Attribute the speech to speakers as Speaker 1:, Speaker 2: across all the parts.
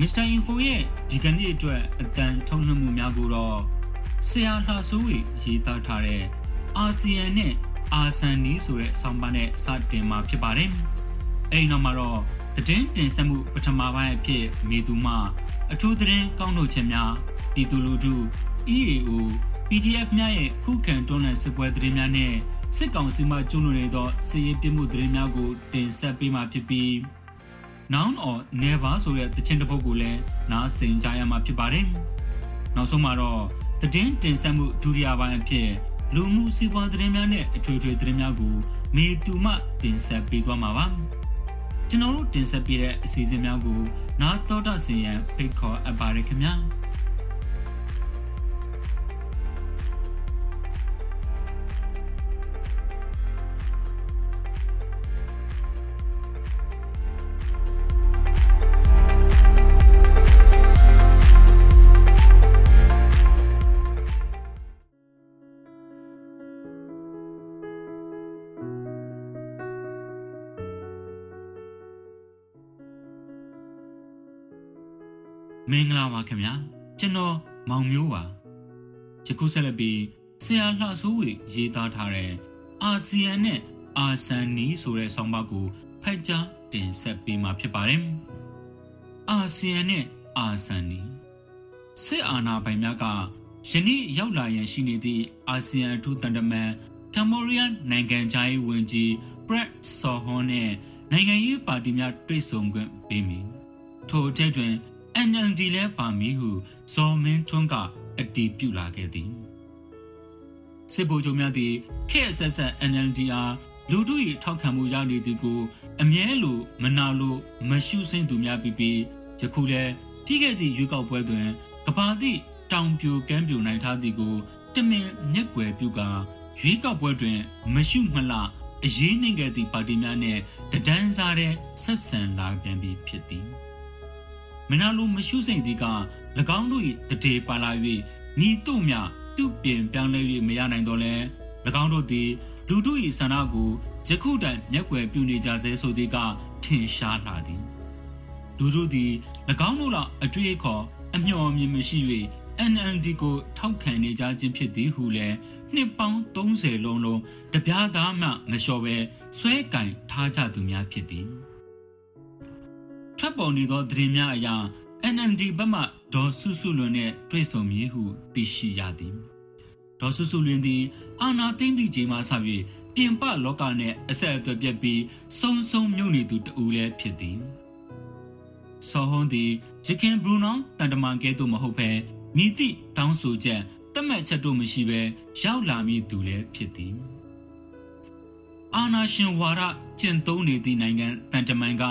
Speaker 1: မစ္စတာအင်ဖိုရဲ့ဒီကနေ့အတွက်အတန်ထုတ်လွှင့်မှုများကိုတော့ဆရာလှဆိုးဝေရေးသားထားတဲ့အာဆီယံနဲ့အာဆန်နီဆိုတဲ့ဆောင်းပါးနဲ့စတင်မှာဖြစ်ပါတယ်အဲ့နောက်မှာတော့သတင်းတင်ဆက်မှုပထမပိုင်းအဖြစ်မေသူမှအထူးသတင်းကောင်းထုတ်ချက်များပြည်သူလူထု EAO PDF များရဲ့ခုခံတွန်းလှန်စစ်ပွဲသတင်းများနဲ့စစ်ကောင်စီမှကျူးလွန်နေသောစစ်ရေးပြမှုသတင်းများကိုတင်ဆက်ပေးမှာဖြစ်ပြီး noun or never ဆိုတဲ့တခြင်းတစ်ပုဒ်ကိုလည်းနားဆင်ကြရမှာဖြစ်ပါတယ်။နောက်ဆုံးမှာတော့သတင်းတင်ဆက်မှုဒုတိယပိုင်းအဖြစ်လူမှုစီးပွားသတင်းများနဲ့အထွေထွေသတင်းများကိုမေတူမှတင်ဆက်ပေးသွားမှာပါ။ကျွန်တော်တို့တင်ဆက်ပေးတဲ့အစီအစဉ်များကိုနားတော်တာစီရန်ဖိတ်ခေါ်အပ်ပါရခင်ဗျာ။ မင်္ဂလာပါခင်ဗျာကျွန်တော်မောင်မျိုးပါယခုဆက်လက်ပြီးဆရာလှဆိုးဝေရေးသားထားတဲ့အာဆီယံနဲ့အာဆန်နီဆိုတဲ့ဆောင်းပါးကိုဖတ်ကြားတင်ဆက်ပေးမှာဖြစ်ပါတယ်အာဆီယံနဲ့အာဆန်နီစစ်အာဏာပိုင်များကယနေ့ရောက်လာရန်ရှိနေသည့်အာဆီယံအထူးတန်တမန်ကမ္ဘောဒီးယားနိုင်ငံသားရေးဝန်ကြီးပရက်ဆော်ဟွန်နဲ့နိုင်ငံရေးပါတီများတွေ့ဆုံခွင့်ပေးမည်ထိုအထက်တွင် NLD လဲပါမည်ဟုဇော်မင်းထွန်းကအတီးပြုလာခဲ့သည်စစ်ဗိုလ်ချုပ်များသည်ခဲ့အဆက်ဆက် NLD အားလူထု၏ထောက်ခံမှုရနေသည်ကိုအမြဲလိုမနာလိုမရှုစိမ့်သူများပြီးပြီးယခုလဲပြီးခဲ့သည့်ရွေးကောက်ပွဲတွင်ကဘာသည့်တောင်ပြိုကမ်းပြိုနိုင်ထားသည်ကိုတမင်မျက်ွယ်ပြုကာရွေးကောက်ပွဲတွင် မရှုမလှအရေးနှိမ့်ခဲ့သည့်ပါတီများနှင့်တဒန်းစားတဲ့ဆက်ဆံလာပြန်ပြီးဖြစ်သည် မနာလိုမရှုစိမ့်သည်က၎င်းတို့၏တတေပါလာ၍ညီတို့မြသူ့ပြင်ပြောင်းလဲ၍မရနိုင်တော့လဲ၎င်းတို့သည်လူတို့၏ဆန္ဒကိုယခုတိုင်မျက်ွယ်ပြုနေကြစေဆိုသည်ကထင်ရှားလာသည်လူတို့သည်၎င်းတို့လောက်အတွေ့အခေါ်အမျှော်မြင်မရှိ၍ NLD ကိုထောက်ခံနေကြခြင်းဖြစ်သည်ဟုလည်းနှစ်ပေါင်း30လုံးလုံးတပြားသားမှမလျှော်ပဲဆွဲကင်ထားကြသူများဖြစ်သည် ထွက်ပေါ်နေသောသတင်းများအရ NND ဘက်မှဒေါ်စုစုလွန်နဲ့တွေ့ဆုံမည်ဟုသိရှိရသည်ဒေါ်စုစုလွန်သည် အာနာသိမ့်ပြီးချိန်မှစ၍ပြင်ပလောကနှင့်အဆက်အသွယ်ပြတ်ပြီးစုံစုံမြုပ်နေသူတူလည်းဖြစ်သည်ဆောဟွန်သည်ရခင်ဘရူနောင်းတန်တမန်ကဲ့သို့မဟုတ်ဘဲမိသည့်တောင်းဆိုချက်တတ်မှတ်ချက်တို့မရှိဘဲရောက်လာမည်သူလည်းဖြစ်သည်အာနာရှင်ဝါရကျင့်သုံးနေသည့်နိုင်ငံတန်တမန်က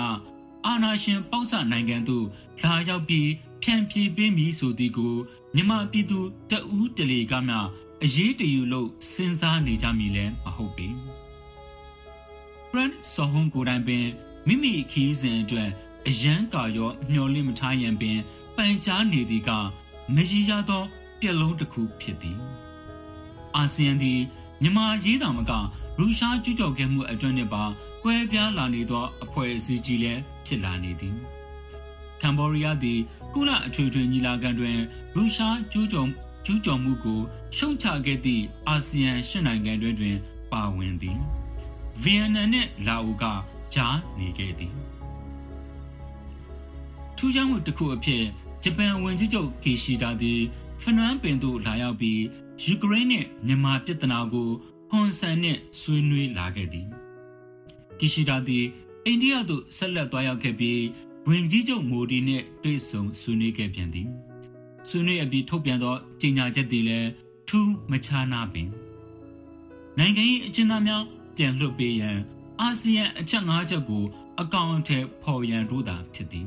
Speaker 1: အာနာရှင်ပေါ့ဆနိုင်ငံသို့လာရောက်ပြီးဖြန့်ပြေးပေးမည်ဆိုသည်ကိုမြမပြည်သူတဦးတလေကမှအရေးတယူလို့စဉ်းစားနေကြမည်လဲမဟုတ်ပေ။ Brand ဆောဟွန်ကိုတိုင်ပင်မိမိခီးစဉ်အတွက်အရန်ကာရောမျော်လင့်မထားရန်ပင်ပန်ကြားနေသည်ကမရည်ရသောပြက်လုံးတစ်ခုဖြစ်သည်။အာဆီယံသည်မြန်မာရေးတော်မကရုရှားကျူးကျော်ခဲ့မှုအတွင်းနဲ့ပါ ကွဲပြားလာနေသောအဖွဲ့အစည်းကြီးလည်းဖြစ်လာနေသည်ကမ်ဘောဒီးယားသည်ကုလအထွေထွေညီလာခံတွင်ရုရှားကျူးကျော်ကျူးကျော်မှုကိုရှုံချခဲ့သည့်အာဆီယံရှစ်နိုင်ငံတွင်တွင် ပါဝင်သည်ဗီယက်နမ်နှင့်လာအိုကကြားနေခဲ့သည်ထူးခြားမှုတစ်ခုအဖြစ်ဂျပန်ဝန်ကြီးချုပ်ကီရှီဒါသည်ဖနွမ်းပင်သို့လာရောက်ပြီးယူကရိန်းနှင့်မြန်မာပြည်ထနာကိုဟွန်ဆန်နှင့်ဆွေးနွေးလာခဲ့သည် ကီရှီဒါသည်အိန္ဒိယသို့ဆက်လက်သွားရောက်ခဲ့ပြီးဝင်ကြီးချုပ်မိုဒီနှင့်တွေ့ဆုံဆွေးနွေးခဲ့ပြန်သည်ဆွေးနွေးအပြီးထုတ်ပြန်သောကြေညာချက်သည်လည်းထူးမခြားနာပင်နိုင်ငံ၏အကျဉ်းသားများပြန်လွှတ်ပေးရန်အာဆီယံအချက်၅ချက်ကို အကောင့်အထည်ဖော်ရန်တို့သာဖြစ်သည်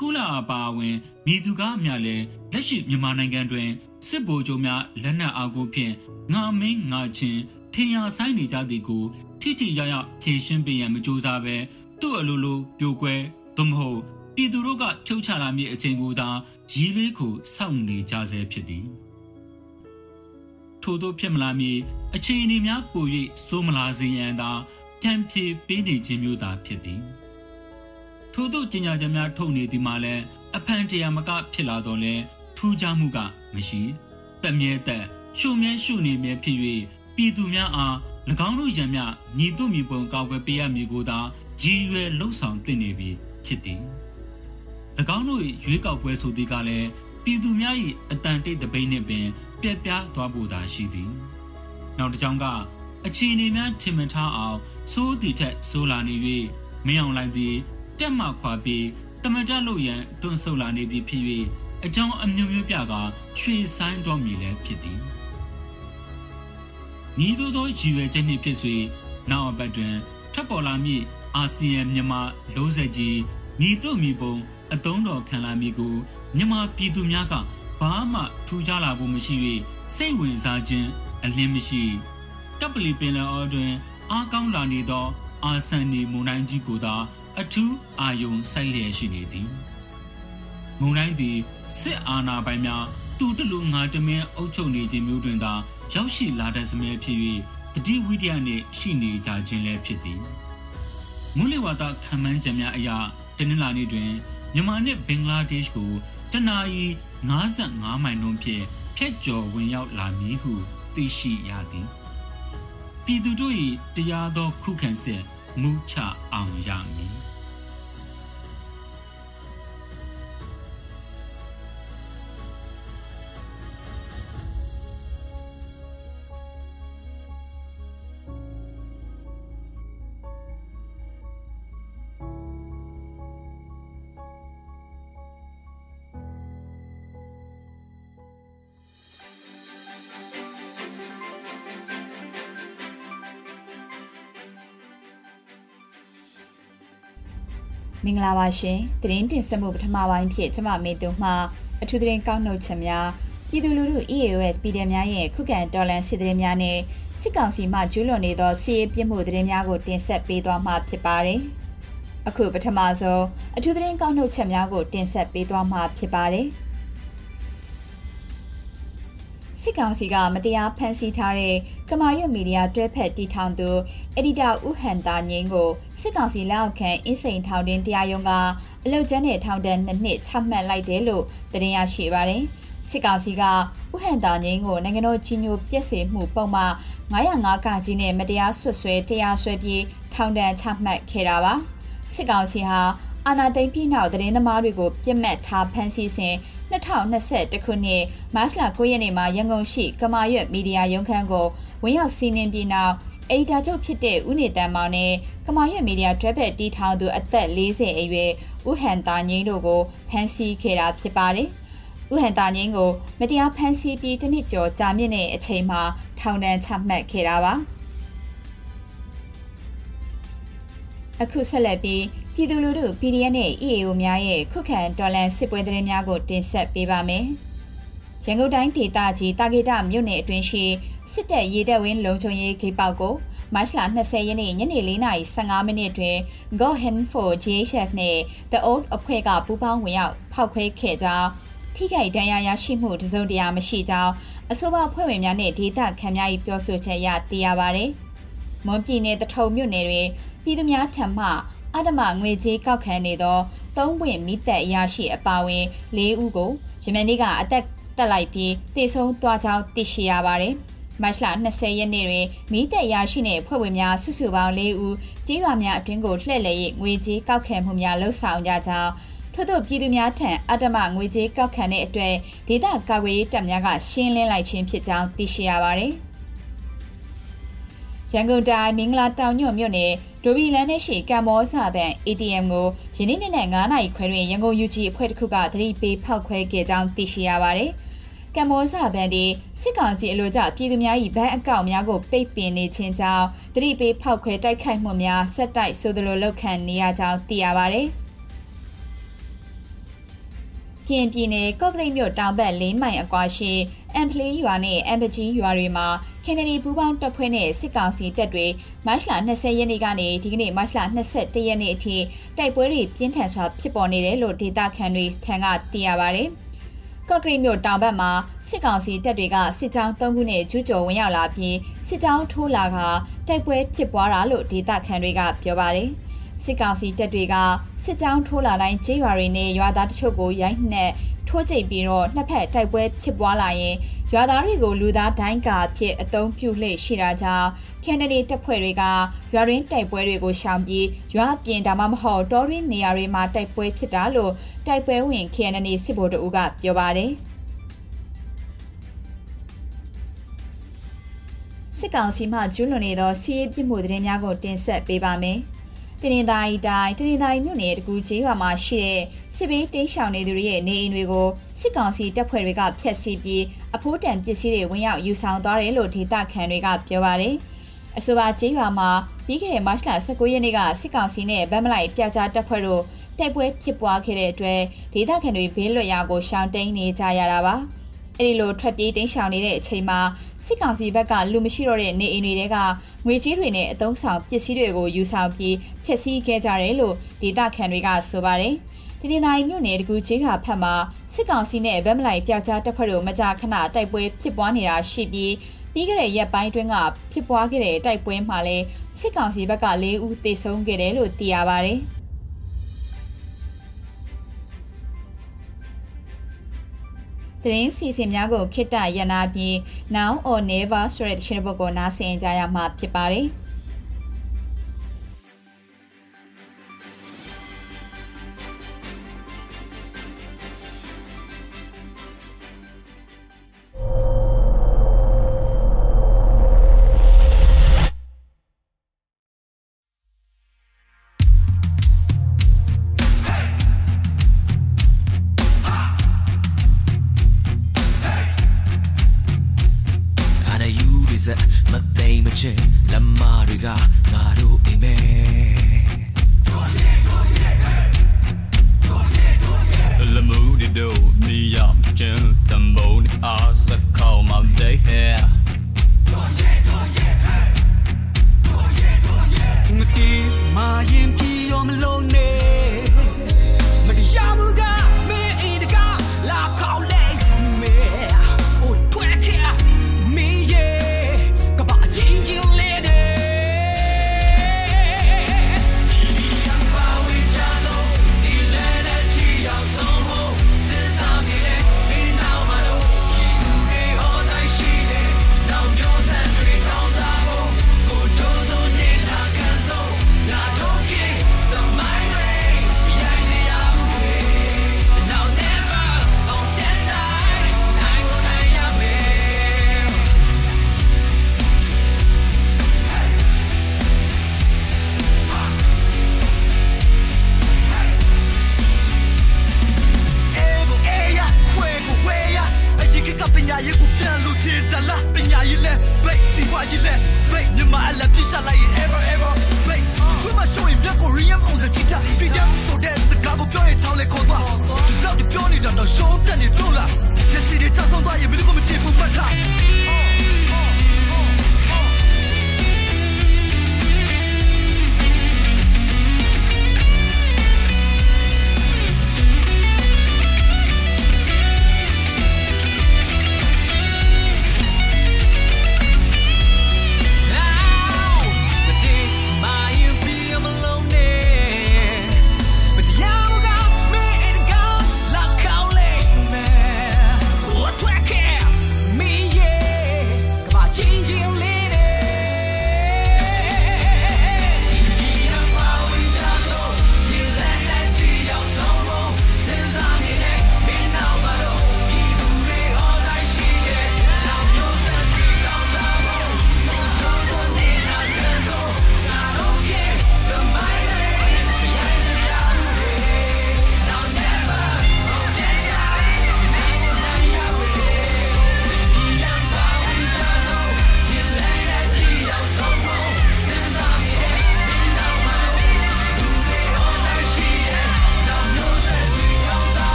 Speaker 1: ကုကုလအပါအဝင်မိသူကားအများလည်းလက်ရှိမြန်မာနိုင်ငံတွင်စစ်ဗိုလ်ချုပ်များလက်နက်အားကိုဖြင့်ငါမင်းငါချင်းထင်ရဆိုင်နေကြသည်ကို ထိထိရရဖြေရှင်းပေးရန်မကြိုးစားပဲသူ့အလိုလိုပြိုကွဲသို့မဟုတ်ပြည်သူတို့ကဖြုတ်ချလာမည့်အချိန်ကိုသာရည်လေးကိုစောင့်နေကြဆဲဖြစ်သည်ထို့သောဖြစ်မလာမည်အခြေအနေများပို၍စိုးမလာစေရန်သာတံပြေပေးနေခြင်းမျိုးသာဖြစ်သည်ထို့သောကျညာချက်များထုတ်နေသည်မှာလည်းအဖန်တရာမကဖြစ်လာတော့လဲထူးခြားမှုကမရှိတမြဲတက်ရှုမြဲရှုနေမြဲဖြစ်၍ပြည်သူများအား၎ င်းတို့ရံမြညီတို့မြပုံကောက်ွယ်ပေးရမည်ကိုသာရည်ရွယ်လှုပ်ဆောင်တင်နေပြီဖြစ်သည်၎င်းတို့ရွေးကောက်ပွဲဆိုသည်ကလည်းပြည်သူများ၏အတန်တိတ်တပိနှင့်ပင်ပြက်ပြားသွားဖို့သာရှိသည်နောက်တစ်ကြောင်းကအခြေအနေများထင်မှန်ထားအောင်စိုးတည်ထက်ဆိုးလာနေ၍မင်းအောင်လိုက်သည်တက်မှခွာပြီးတမကြလို့ရန်တွန့်ဆုတ်လာနေပြီဖြစ်၍အကြောင်းအမျိုးမျိုးပြကရွှေဆိုင်တော်မူလည်းဖြစ်သည် ဤသို့သောရည်ရွယ်ချက်နှင့်ဖြစ်၍နောက်အပတ်တွင်ထပ်ပေါ်လာမည့်အာဆီယံမြန်မာလုံးဆက်ကြီးညီတို့မိပုံအတုံးတော်ခံလာမည်ကိုမြန်မာပြည်သူများကဘာမှထူးခြားလာဖို့မရှိ၍စိတ်ဝင်စားခြင်းအလင်းမရှိတပ်ပလီပင်လယ်အော်တွင် အားကောင်းလာနေသော အာဆန်နီမုန်တိုင်းကြီးကိုသာအထူးအာယုံစိုက်လျက်ရှိနေသည်မုန်တိုင်းသည်စစ်အာဏာပိုင်များတူတလူငါတမင်းအုပ်ချုပ်နေခြင်းမျိုးတွင်သာ ရောက်ရှိလာတဲ့စမြဲဖြစ်၍တတိဝိတ္တနှင့်ရှိနေကြခြင်းလည်းဖြစ်သည်မူလဝါဒခံမှန်းချက်များအရတနင်္လာနေ့တွင်မြန်မာနှင့်ဘင်္ဂလားဒေ့ရှ်ကိုတနအီ55မိုင်နှုန်းဖြင့်ဖျက်ကျော်ဝင်ရောက်လာမည်ဟုသိရှိရသည်ပြည်သူတို့၏တရားသောခုခံစစ်မူချအောင်ရမည်
Speaker 2: မင်္ဂလာပါရှင်။သတင်းတင်ဆက်မှုပထမပိုင်းဖြစ်ကျမမေသူမှအထူးသတင်းကောက်နှုတ်ချက်များပြည်သူလူထု EAOS ပြည်သူများရဲ့ခုခံတော်လှန်စစ်သတင်းများနဲ့စစ်ကောင်စီမှကျူးလွန်နေသောစီးရေးပြစ်မှုသတင်းများကိုတင်ဆက်ပေးသွားမှာဖြစ်ပါတယ်။အခုပထမဆုံးအထူးသတင်းကောက်နှုတ်ချက်များကိုတင်ဆက်ပေးသွားမှာဖြစ်ပါတယ်။ စစ်ကောင်စီကမတရားဖမ်းဆီးထားတဲ့ကမာရွတ်မီဒီယာတွဲဖက်တီထောင်သူအက်ဒီတာဦးဟန်တာငင်းကိုစစ်ကောင်စီလက်အောက်ခံအင်းစိန်ထောင်တင်တရားရုံးကအလုတ်ကျန်းတဲ့ထောင်ဒဏ်နှစ်နှစ်ချမှတ်လိုက်တယ်လို့သတင်းရရှိပါတယ်။စစ်ကောင်စီကဦးဟန်တာငင်းကိုနိုင်ငံတော်ကြီးညိုပြက်စေမှုပုံမှ905ကကြီးနဲ့မတရားဆွဆွဲတရားစွဲပြီးထောင်ဒဏ်ချမှတ်ခဲ့တာပါ။စစ်ကောင်စီဟာအာဏာသိမ်းပြီးနောက်သတင်းသမားတွေကိုပြစ်မှတ်ထားဖမ်းဆီးစဉ် 2021ခုနှစ်မတ်လ9ရက်နေ့မှာရန်ကုန်ရှိကမာရွတ်မီဒီယာရုံးခန်းကိုဝင်ရောက်စီးနင်းပြီးနောက်အဒီတာချုပ်ဖြစ်တဲ့ဦးနေတန်မောင်နဲ့ကမာရွတ်မီဒီယာတွဲဖက်တီထောင်သူအသက်40အရွယ်ဦးဟန်တာငင်းတို့ကိုဖမ်းဆီးခဲ့တာဖြစ်ပါတယ်။ဦးဟန်တာငင်းကိုမတရားဖမ်းဆီးပြီးတနစ်ကျော်ကြာမြင့်တဲ့အချိန်မှာထောင်ဒဏ်ချမှတ်ခဲ့တာပါ။အခုဆက်လက်ပြီး ပြည်သူလူထု PDF နဲ့ EAO များရဲ့ခုခံတော်လှန်စစ်ပွဲသတင်းများကိုတင်ဆက်ပေးပါမယ်။ရန်ကုန်တိုင်းဒေသကြီးတာဂေတမြို့နယ်အတွင်းရှိစစ်တပ်ရေတပ်ဝင်းလုံခြုံရေးဂိတ်ပေါက်ကိုမတ်လ20ရက်နေ့ညနေ4:15မိနစ်တွင် Go Hen for JHF နဲ့ The Old အဖွဲ့ကပူးပေါင်းဝင်ရောက်ဖောက်ခွဲခဲ့ကြောင်းထိခိုက်ဒဏ်ရာရရှိမှုတစုံတရာမရှိကြောင်းအဆိုပါဖွဲ့ဝင်များနဲ့ဒေသခံများ၏ပြောဆိုချက်အရသိရပါဗျ။မွန်ပြည်နယ်တထုံမြို့နယ်တွင်ပြည်သူများထံမှ အဓမ္မငွေကြေးကောက်ခံနေသောသုံးပွင့်မိသက်အရာရှိအပါဝင်၄ဦးကိုယမန်နေ့ကအသက်တက်လိုက်ပြီးတည်ဆုံသွားကြောင်းသိရှိရပါတယ်။မတ်လ20ရက်နေ့တွင်မိသက်ရရှိတဲ့ဖွဲ့ဝင်များစုစုပေါင်း၄ဦးကြေးရွာများအတွင်းကိုလှည့်လည်၍ငွေကြေးကောက်ခံမှုများလှုပ်ဆောင်ကြကြောင်းထို့သောပြည်သူများထံအတ္တမငွေကြေးကောက်ခံတဲ့အတွက်ဒေသကာကွယ်ရေးတပ်များကရှင်းလင်းလိုက်ခြင်းဖြစ်ကြောင်းသိရှိရပါတယ်။ရန်ကုန်တိုင်းမင်္ဂလာတောင်ညွန့်မြို့နယ် ဒိုဘီလန်နဲ့ရှိကမ္ဘောဇာဘန် ATM ကိုယနေ့နေ့နဲ့9နာရီခွဲတွင်ရန်ကုန် UG အဖွဲ့တစ်ခုကသတိပေးဖောက်ခွဲခဲ့ကြောင်းသိရှိရပါတယ်။ကမ္ဘောဇာဘန်သည်စစ်ကောင်စီအလို့ကြပြည်သူများ၏ဘဏ်အကောင့်များကိုပိတ်ပင်နေခြင်းကြောင့်သတိပေးဖောက်ခွဲတိုက်ခိုက်မှုများဆက်တိုက်ဆိုသလိုလုပ်ခံနေရကြောင်းသိရပါတယ်။ရင်ပြည်နယ်ကော့ကရိတ်မြို့တောင်ဘက်၄မိုင်အကွာရှိအမ်ပလီရွာနဲ့အမ်ပကြီးရွာတွေမှာ ကန်နဒီပူးပေါင်းတပ်ဖွဲ့နဲ့စစ်ကောင်စီတပ်တွေမတ်လ20ရက်နေ့ကနေဒီကနေ့မတ်လ21ရက်နေ့အထိတိုက်ပွဲတွေပြင်းထန်စွာဖြစ်ပေါ်နေတယ်လို့ဒေသခံတွေထံကသိရပါဗျ။ကော့ကရိတ်မြို့တောင်ဘက်မှာစစ်ကောင်စီတပ်တွေကစစ်ကြောင်း၃ခုနဲ့ကျူးကျော်ဝင်ရောက်လာပြီးစစ်ကြောင်းထိုးလာကတိုက်ပွဲဖြစ်ပွားတာလို့ဒေသခံတွေကပြောပါတယ်။စစ်ကောင်စီတပ်တွေကစစ်ကြောင်းထိုးလာတိုင်းကျေးရွာတွေနဲ့ရွာသားတချို့ကိုရိုက်နှက်ထိုးကျိတ်ပြီးတော့နှစ်ဖက်တိုက်ပွဲဖြစ်ပွားလာရင် ရွာသားတွေကိုလူသားတိုင်းကာဖြစ်အုံပြုလှည့်ရှိတာကြောင့်ကန်နဒီတပ်ဖွဲ့တွေကရွာရင်းတိုက်ပွဲတွေကိုရှောင်ပြီးရွာပြင်ဒါမှမဟုတ်တောရင်းနေရာတွေမှာတိုက်ပွဲဖြစ်တာလို့တိုက်ပွဲဝင် KNN စစ်ဗိုလ်တို့ကပြောပါတယ်စစ်ကောင်စီမှကျူးလွန်နေသောစီးရေးပြစ်မှုသတင်းများကိုတင်ဆက်ပေးပါမယ်။တနင်္သာရီတိုင်းတနင်္သာရီမြို့နယ်တကူကျေးရွာမှာရှိတဲ့ စစ်ဘေးတိမ်းရှောင်နေသူတွေရဲ့နေအိမ်တွေကိုစစ်ကောင်စီတပ်ဖွဲ့တွေကဖျက်ဆီးပြီးအဖိုးတန်ပစ္စည်းတွေဝင်ရောက်ယူဆောင်သွားတယ်လို့ဒေသခံတွေကပြောပါတယ်။အဆိုပါကျေးရွာမှာပြီးခဲ့တဲ့မတ်လ19ရက်နေ့ကစစ်ကောင်စီနဲ့ဗမ်းမလိုက်ပြကြားတပ်ဖွဲ့တို့တိုက်ပွဲဖြစ်ပွားခဲ့တဲ့အတွက်ဒေသခံတွေဘေးလွတ်ရာကိုရှောင်တိန်နေကြရတာပါ။အဲဒီလိုထွက်ပြေးတိမ်းရှောင်နေတဲ့အချိန်မှာစစ်ကောင်စီဘက်ကလူမရှိတော့တဲ့နေအိမ်တွေကငွေကြေးတွေနဲ့အသုံးဆောင်ပစ္စည်းတွေကိုယူဆောင်ပြီးဖျက်ဆီးခဲ့ကြတယ်လို့ဒေသခံတွေကဆိုပါတယ်။ ဒီနေ့တိုင်းမြို့နယ်တကူချေးခါဖက်မှာစစ်ကောင်စီနဲ့ဗက်မလိုက်ပြောက်ကြားတပ်ဖွဲ့တို့မကြာခဏတိုက်ပွဲဖြစ်ပွားနေတာရှိပြီးပြီးခဲ့တဲ့ရက်ပိုင်းတွင်းကဖြစ်ပွားခဲ့တဲ့တိုက်ပွဲမှာလည်းစစ်ကောင်စီဘက်က၄ဦးသေဆုံးခဲ့တယ်လို့သိရပါတယ်။သတင်းစီစဉ်များကိုခိတ္တရနာပြီး Now or Never ဆိုတဲ့သတင်းပုဒ်ကိုနားဆင်ကြရမှာဖြစ်ပါတယ်။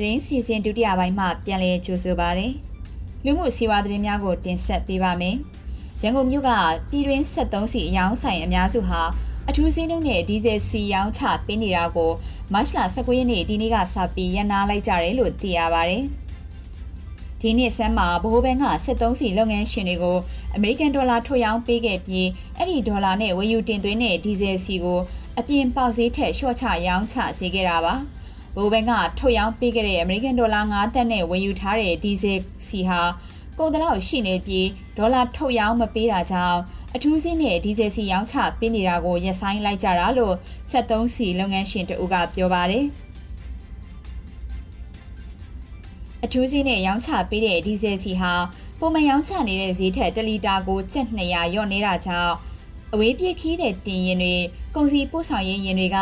Speaker 2: သတင်းစီစဉ်ဒုတိယပိုင်းမှပြန်လည်ကြိုဆိုပါရစေ။လူမှုစီးပွားသတင်းများကိုတင်ဆက်ပေးပါမယ်။ရန်ကုန်မြို့ကပြည်တွင်း73စီအယောင်းဆိုင်အများစုဟာအထူးစင်းတို့နဲ့ဒီဇယ်စီရောင်းချပေးနေတာကိုမတ်လ19ရက်နေ့ဒီနေ့ကစပြီးရန်နာလိုက်ကြတယ်လို့သိရပါဗျ။ဒီနေ့ဆန်းမှာဗဟိုဘဏ်က73စီလုပ်ငန်းရှင်တွေကိုအမေရိကန်ဒေါ်လာထုတ်ရောင်းပေးခဲ့ပြီးအဲ့ဒီဒေါ်လာနဲ့ဝယ်ယူတင်သွင်းတဲ့ဒီဇယ်စီကိုအပြင်ပေါက်ဈေးထက်လျှော့ချရောင်းချစေခဲ့တာပါ။ ဗဟိုဘဏ်ကထုတ်ရောင်းပေးခဲ့တဲ့အမေရိကန်ဒေါ်လာ9သက်နဲ့ဝယ်ယူထားတဲ့ဒီဇယ်စီဟာကုန်တလောက်ရှိနေပြီးဒေါ်လာထုတ်ရောင်းမပေးတာကြောင့်အထူးစင်းနဲ့ဒီဇယ်စီရောင်းချပေးနေတာကိုရပ်ဆိုင်းလိုက်ကြတာလို့73စီလုပ်ငန်းရှင်တအုပ်ကပြောပါတယ်အထူးစင်းနဲ့ရောင်းချပေးတဲ့ဒီဇယ်စီဟာပုံမှန်ရောင်းချနေတဲ့ဈေးထက်1လီတာကိုကျပ်200ရော့နေတာကြောင့်အဝေးပြေးခီးတဲ့တင်ရင်တွေကုန်စည်ပို့ဆောင်ရေးရင်တွေက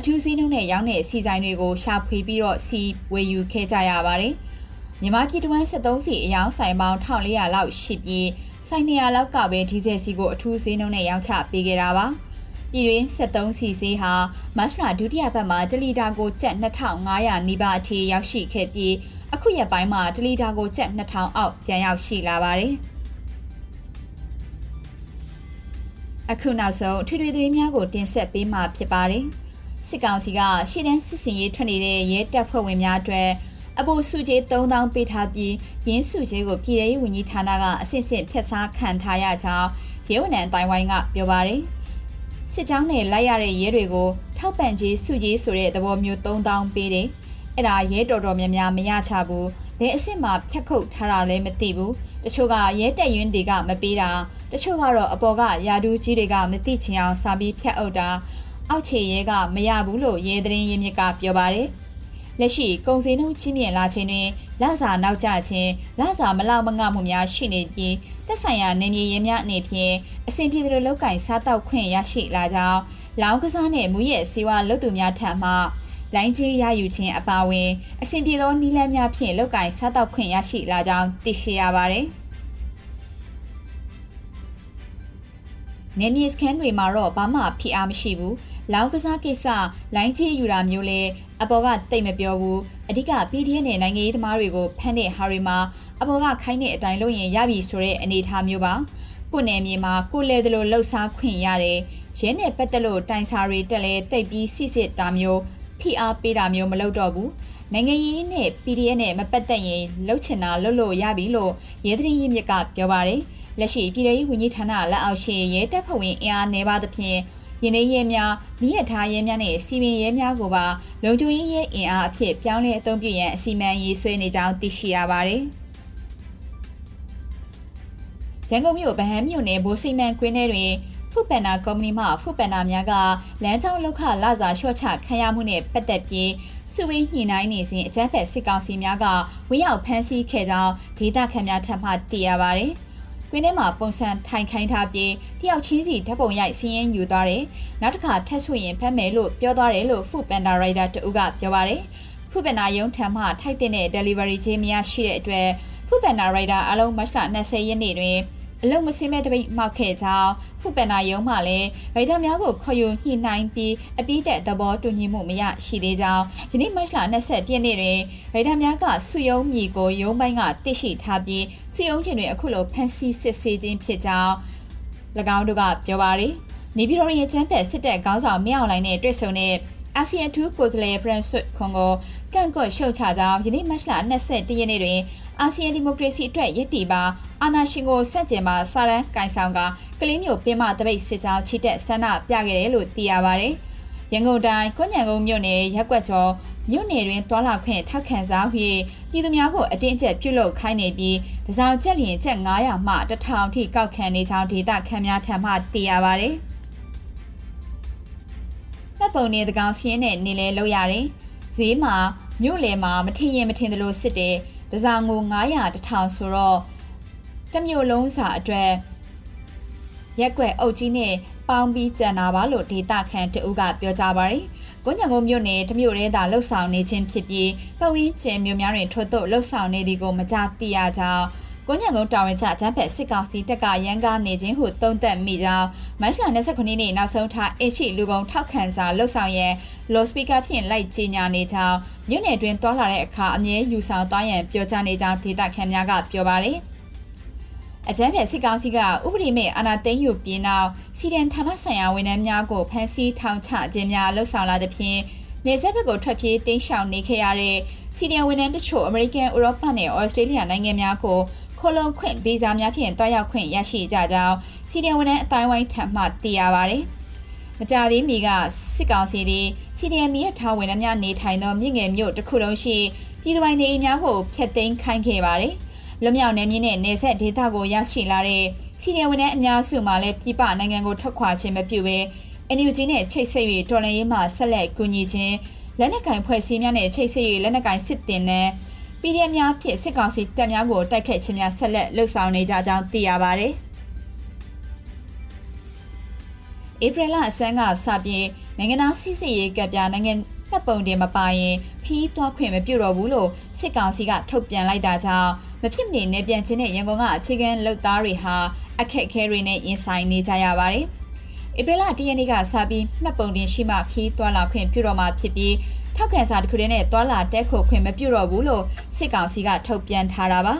Speaker 2: အထူးစည်းနှုန်းနဲ့ရောင်းတဲ့စီဆိုင်တွေကိုရှာဖွေပြီးတော့စီဝယ်ယူခဲ့ကြရပါတယ်။မြန်မာပြည်တွင်း73စီအယောင်ဆိုင်ပေါင်း1400လောက်ရှိပြီးဆိုင်နေရာလောက်ကပဲဒီဇယ်စီကိုအထူးဈေးနှုန်းနဲ့ရောင်းချပေးခဲ့တာပါ။ပြည်တွင်း73စီဈေးဟာမတ်လဒုတိယပတ်မှာ1လီတာကိုကျပ်2500နီးပါးအထိရောက်ရှိခဲ့ပြီးအခုရက်ပိုင်းမှာ1လီတာကိုကျပ်2000အောက်ပြန်ရောက်ရှိလာပါတယ်။အခုနောက်ဆုံးထွေထွေသတင်းများကိုတင်ဆက်ပေးမှာဖြစ်ပါတယ်။ စစ်ကောင်စီကရှေ့တန်းစစ်စင်ရေးထွက်နေတဲ့ရဲတပ်ဖွဲ့ဝင်များအတွက်အပိုစုကြေး3000ပေးထားပြီးရင်းစုကြေးကိုပြည်ထောင်ဝန်ကြီးဌာနကအစစ်စစ်ဖျက်ဆားခံထားရကြောင်းရဲဝန်ထမ်းတိုင်းဝိုင်းကပြောပါတယ်။စစ်ကြောင်းနဲ့လိုက်ရတဲ့ရဲတွေကိုထောက်ပံ့ကြေးစုကြေးဆိုတဲ့သဘောမျိုး3000ပေးတယ်။အဲ့ဒါရဲတော်တော်များများမရချဘူး။ဘယ်အစ်စ်မှဖြတ်ခုတ်ထားတာလည်းမသိဘူး။တချို့ကရဲတက်ရင်တွေကမပေးတာတချို့ကတော့အပေါ်ကယာဒူးကြီးတွေကမသိချင်အောင်စာပြီးဖြတ်အုပ်တာ အောက်ခြေရဲကမရဘူးလို့ရဲသတင်းရင်းမြစ်ကပြောပါတယ်လက်ရှိကုံစင်းနှုံချင်းမြင်လာခြင်းတွင်လစာနောက်ကျခြင်းလစာမလောက်မငမှုများရှိနေပြီးသက်ဆိုင်ရာနေမြေရဲများအနေဖြင့်အဆင်ပြေသလိုလောက်ကင်စားတောက်ခွင့်ရရှိလာကြောင်းလောင်းကစားနှင့်မူရဲ့စေဝါလုပ်သူများထံမှလိုင်းကြီးရယူခြင်းအပါအဝင်အဆင်ပြေသောနည်းလမ်းများဖြင့်လောက်ကင်စားတောက်ခွင့်ရရှိလာကြောင်းသိရှိရပါသည်။နေမြေစခန်းတွေမှာတော့ဘာမှဖိအားမရှိဘူး။ လောင်းကစားကိစ္စလိုင်းကြီးယူတာမျိုးလဲအပေါ်ကတိတ်မပြောဘူး။အဓိက PDF နဲ့နိုင်ငံရေးသမားတွေကိုဖမ်းတဲ့ဟာတွေမှာအပေါ်ကခိုင်းတဲ့အတိုင်းလုပ်ရင်ရပြီဆိုတဲ့အနေအထားမျိုးပါ။ကိုနယ်မြေမှာကိုလဲတယ်လို့လှုပ်ရှားခွင့်ရတယ်။ရဲနဲ့ပတ်သက်လို့တိုင်စာတွေတက်လဲတိတ်ပြီးစစ်စစ်တာမျိုးဖိအားပေးတာမျိုးမလုပ်တော့ဘူး။နိုင်ငံရေးနဲ့ PDF နဲ့မပတ်သက်ရင်လှုပ်ချင်တာလှုပ်လို့ရပြီလို့ရဲသတင်းရင်းမြစ်ကပြောပါတယ်။လက်ရှိပြည်ထောင်စုဝန်ကြီးဌာနလက်အောက်ရှိရဲတပ်ဖွဲ့ဝင်အင်အားနေပါသဖြင့် ရင်းနှီးရဲများမိရထားရဲများနဲ့စီမင်းရဲများကိုပါလုံခြုံရေးရဲအင်အားအဖြစ်ပြောင်းလဲအသုံးပြုရန်အစီအမံရေးဆွဲနေကြောင်းသိရှိရပါတယ်။ရန်ကုန်မြို့ဗဟန်းမြို့နယ်ဘိုးစိမန်ကွင်းထဲတွင်ဖုပန်နာကုမ္ပဏီမှဖုပန်နာများကလမ်းကြောင်းလောက်ခလာစာလျှော့ချခံရမှုနဲ့ပတ်သက်ပြီးစုဝေးညှိနှိုင်းနေစဉ်အကြမ်းဖက်စစ်ကောင်စီများကဝင်းရောက်ဖမ်းဆီးခဲ့ကြောင်းဒေသခံများထပ်မှသိရပါတယ်။ ကွင်းထဲမှာပုံစံထိုင်ခိုင်းထားပြီးတယောက်ချင်းစီဓာတ်ပုံရိုက်စီးရင်ယူသွားတယ်။နောက်တစ်ခါထက်ဆွရင်ဖမ်းမယ်လို့ပြောသွားတယ်လို့ဖူပန်ဒါရိုက်တာတူကပြောပါတယ်။ဖူပန်ဒါရုံးထံမှထိုက်တဲ့ delivery ချင်းမရရှိတဲ့အတွက်ဖူပန်ဒါရိုက်တာအလုံးမတ်လ20ရက်နေ့တွင် အလုံးမစင်းမဲ့တပိတ်မှောက်ခဲ့ကြောင်းဖုပန်နာယုံမှလည်းရိုက်တာများကိုခေါ်ယူညှိနှိုင်းပြီးအပိသက်သဘောတူညီမှုမရရှိသေးကြောင်းယနေ့မတ်လ20ရက်နေ့တွင်ရိုက်တာများကစုယုံမြီကိုရုံးပိုင်းကသိရှိထားပြီးစုယုံချင်းတွင်အခုလိုဖန်ဆီးစစ်ဆေးခြင်းဖြစ်ကြောင်း၎င်းတို့ကပြောပါရယ်နေပြည်တော်ရဲ့ချမ်းဖက်စစ်တပ်ခေါင်းဆောင်မြောက်လိုင်းနဲ့တွေ့ဆုံတဲ့အာဆီယံထူးကိုယ်စားလှယ်ဖရန်ဆွတ်ခွန်ကို ကန့်ကွက်ရှုတ်ချကြောင်းယနေ့မတ်လ21ရက်နေ့တွင်အာဆီယံဒီမိုကရေစီအတွက်ရည်တည်ပါအာဏာရှင်ကိုဆန့်ကျင်ပါစာရန်ကင်ဆောင်ကကလေးမျိုးပင်မတပိတ်စစ်ကြောင်းချီတက်ဆန္ဒပြခဲ့တယ်လို့သိရပါတယ်။ရန်ကုန်တိုင်းကွညံကုန်းမြို့နယ်ရက်ွက်ကျော်မြို့နယ်တွင်တွာလာခွင့်ထောက်ခံစား၍ပြည်သူများကိုအတင်းအကျပ်ပြုလုပ်ခိုင်းနေပြီးတစောင်ချက်လျင်ချက်900မှ1000ထိကောက်ခံနေကြောင်းဒေတာခံများထံမှသိရပါတယ်။တပ်ပုံနေတကောင်စီးနဲ့နေလဲလောက်ရတယ်။ ဈေးမှာမြို့လယ်မှာမထင်ရင်မထင်သလိုစစ်တယ်။တစားငို900တထောင်ဆိုတော့တမျိုးလုံးစာအတွက်ရက်ွက်အုပ်ကြီးနဲ့ပေါင်းပြီးကြံတာပါလို့ဒေတာခန်တဦးကပြောကြပါရီ။ကွန်ညံကုန်းမြို့နယ်တမျိုးရဲသာလှုပ်ဆောင်နေခြင်းဖြစ်ပြီးပဝင်းကျင်မြို့များတွင်ထို့သို့လှုပ်ဆောင်နေသည်ကိုမကြားသိရကြောင်း ကိုညံကုန်းတာဝန်ချအကြမ်းဖက်စစ်ကောင်စီတပ်ကရန်ကားနေခြင်းဟုသုံးသပ်မိကြောင်းမတ်လ29ရက်နေ့နောက်ဆုံးထားအရှိလူကုန်ထောက်ခံစာလှုပ်ဆောင်ရန်လော့စပီကာဖြင့်လိုက်ကြေညာနေကြောင်းမြို့နယ်တွင်တွာလာတဲ့အခါအမြဲယူဆောင်သွားရန်ပြောကြားနေကြောင်းဒေသခံများကပြောပါတယ်အကြမ်းဖက်စစ်ကောင်စီကဥပဒေမဲ့အာဏာသိမ်းယူပြီးနောက်စီဒန်ဌာနဆိုင်ရာဝန်ထမ်းများကိုဖမ်းဆီးထောင်ချခြင်းများလှုပ်ဆောင်လာသဖြင့်နေဆက်ဘက်ကိုထွက်ပြေးတင်းရှောင်နေခဲ့ရတဲ့စီဒန်ဝန်ထမ်းတချို့အမေရိကန်ဥရောပနဲ့ဩစတြေးလျနိုင်ငံများကို ခိုလုံခွင့်ဗီဇာများဖြင့်တွားရောက်ခွင့်ရရှိကြကြောင်းစီဒန်ဝန်ထမ်းအတိုင်းဝိုင်းထံမှသိရပါဗျ။မကြသေးမီကစစ်ကောင်စီသည်စီဒီအမ်ရဲ့ထားဝင်နှများနေထိုင်သောမြင့်ငယ်မြို့တစ်ခုလုံးရှိပြည်သူပိုင်နေအိမ်များကိုဖျက်သိမ်းခိုင်းခဲ့ပါတယ်။လွမြောက်နယ်မြေနဲ့နေဆက်ဒေသကိုရရှိလာတဲ့စီဒီအမ်ဝန်ထမ်းအများစုမှလည်းပြည်ပနိုင်ငံကိုထွက်ခွာခြင်းမပြုဘဲ NUG နဲ့ချိတ်ဆက်၍တော်လှန်ရေးမှဆက်လက်ကူညီခြင်းလက်နက်ကင်ဖွဲ့စည်းများနဲ့ချိတ်ဆက်၍လက်နက်ကင်စစ်တင်နဲ့ PDF များဖြင့်စစ်ကောင်စီတပ်များကိုတိုက်ခတ်ခြင်းများဆက်လက်လှုပ်ဆောင်နေကြကြောင်းသိရပါတယ်။ဧပြီလအစမ်းကစပြီးနိုင်ငံသားစီစစ်ရေးကပ်ပြနိုင်ငံတပ်ပုံတင်မပါရင်ခီးသွားခွင့်မပြုတော့ဘူးလို့စစ်ကောင်စီကထုတ်ပြန်လိုက်တာကြောင့်မဖြစ်မနေနေပြန်ချင်းတဲ့ရန်ကုန်ကအခြေခံလုပ်သားတွေဟာအခက်အခဲတွေနဲ့ရင်ဆိုင်နေကြရပါတယ်။ဧပြီလ၁ရက်နေ့ကစပြီးမှတ်ပုံတင်ရှိမှခီးသွားလာခွင့်ပြုတော့မှာဖြစ်ပြီး ထောက်ခံစာတစ်ခုတည်းနဲ့တွာလာတက်ခုခွင့်မပြုတော့ဘူးလို့စစ်ကောင်စီကထုတ်ပြန်ထားတာပါ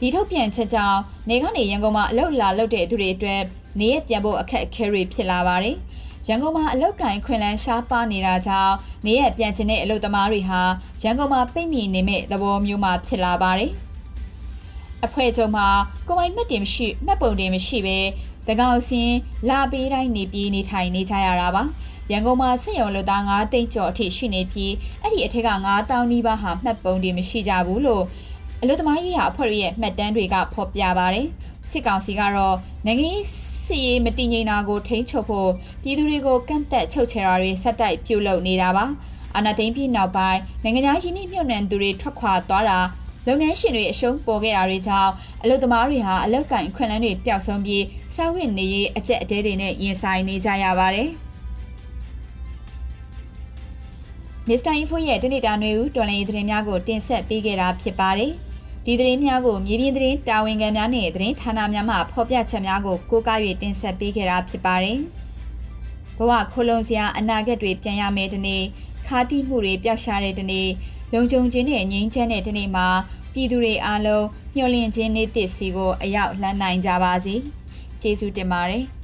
Speaker 2: ဒီထုတ်ပြန်ချက်ကြောင့်နေကနေရန်ကုန်မှာအလုတ်လာလုပ်တဲ့သူတွေအတွက်နေရပြန်ဖို့အခက်အခဲတွေဖြစ်လာပါတယ်ရန်ကုန်မှာအလုတ်ကင်ခွင်လန်းရှားပါနေတာကြောင့်နေရပြန်ကျင်တဲ့အလုတ်သမားတွေဟာရန်ကုန်မှာပိတ်မိနေမဲ့သဘောမျိုးမှဖြစ်လာပါတယ်အဖွဲ့ချုပ်မှာကိုပိုင်မှတ်တင်မရှိမှတ်ပုံတင်မရှိပဲတကောင်စင်းလာပေးတိုင်းနေပြေးနေထိုင်နေကြရတာပါ ရန်ကုန်မှာစစ်ရုံလူသား9တိတ်ကျော်အထိရှိနေပြီးအဲ့ဒီအထက်က9000နီးပါးဟာမှတ်ပုံတွေမရှိကြဘူးလို့အလို့သမားရေးရာအဖွဲ့ရဲ့မှတ်တမ်းတွေကဖော်ပြပါတယ်စစ်ကောင်စီကတော့နိုင်ငံရေးစီရေးမတည်ငြိမ်တာကိုထိန်းချုပ်ဖို့ပြည်သူတွေကိုကန့်သက်ချုပ်ချယ်တာတွေဆက်တိုက်ပြုလုပ်နေတာပါအာဏာသိမ်းပြီးနောက်ပိုင်းနိုင်ငံသားရင်းနှီးမြှုပ်နှံသူတွေထွက်ခွာသွားတာလုပ်ငန်းရှင်တွေအရှုံးပေါ်ခဲ့တာတွေကြောင့်အလုပ်သမားတွေဟာအလောက်ကင်ခွင့်လန်းတွေပျောက်ဆုံးပြီးစာဝတ်နေရေးအကျက်အတဲတွေနဲ့ရင်ဆိုင်နေကြရပါတယ်။ မစ္စတာအင်ဖိုရဲ့တနေ့တာຫນွေဦးတော်လိုင်းသတင်းများကိုတင်ဆက်ပေးခဲ့တာဖြစ်ပါတယ်။ဒီသတင်းများကိုမြေပြင်သတင်းတာဝန်ခံများနဲ့သတင်းဌာနများမှဖော်ပြချက်များကိုကိုးကား၍တင်ဆက်ပေးခဲ့တာဖြစ်ပါတယ်။ဘဝခိုလုံစရာအနာဂတ်တွေပြန်ရမယ်တနေ့ခါတိမှုတွေပျောက်ရှားတဲ့တနေ့လုံခြုံခြင်းနဲ့ငြိမ်းချမ်းတဲ့တနေ့မှာပြည်သူတွေအားလုံးမျှော်လင့်ခြင်းနေ့သစ်စီကိုအရောက်လှမ်းနိုင်ကြပါစေ။ကျေးဇူးတင်ပါတယ်။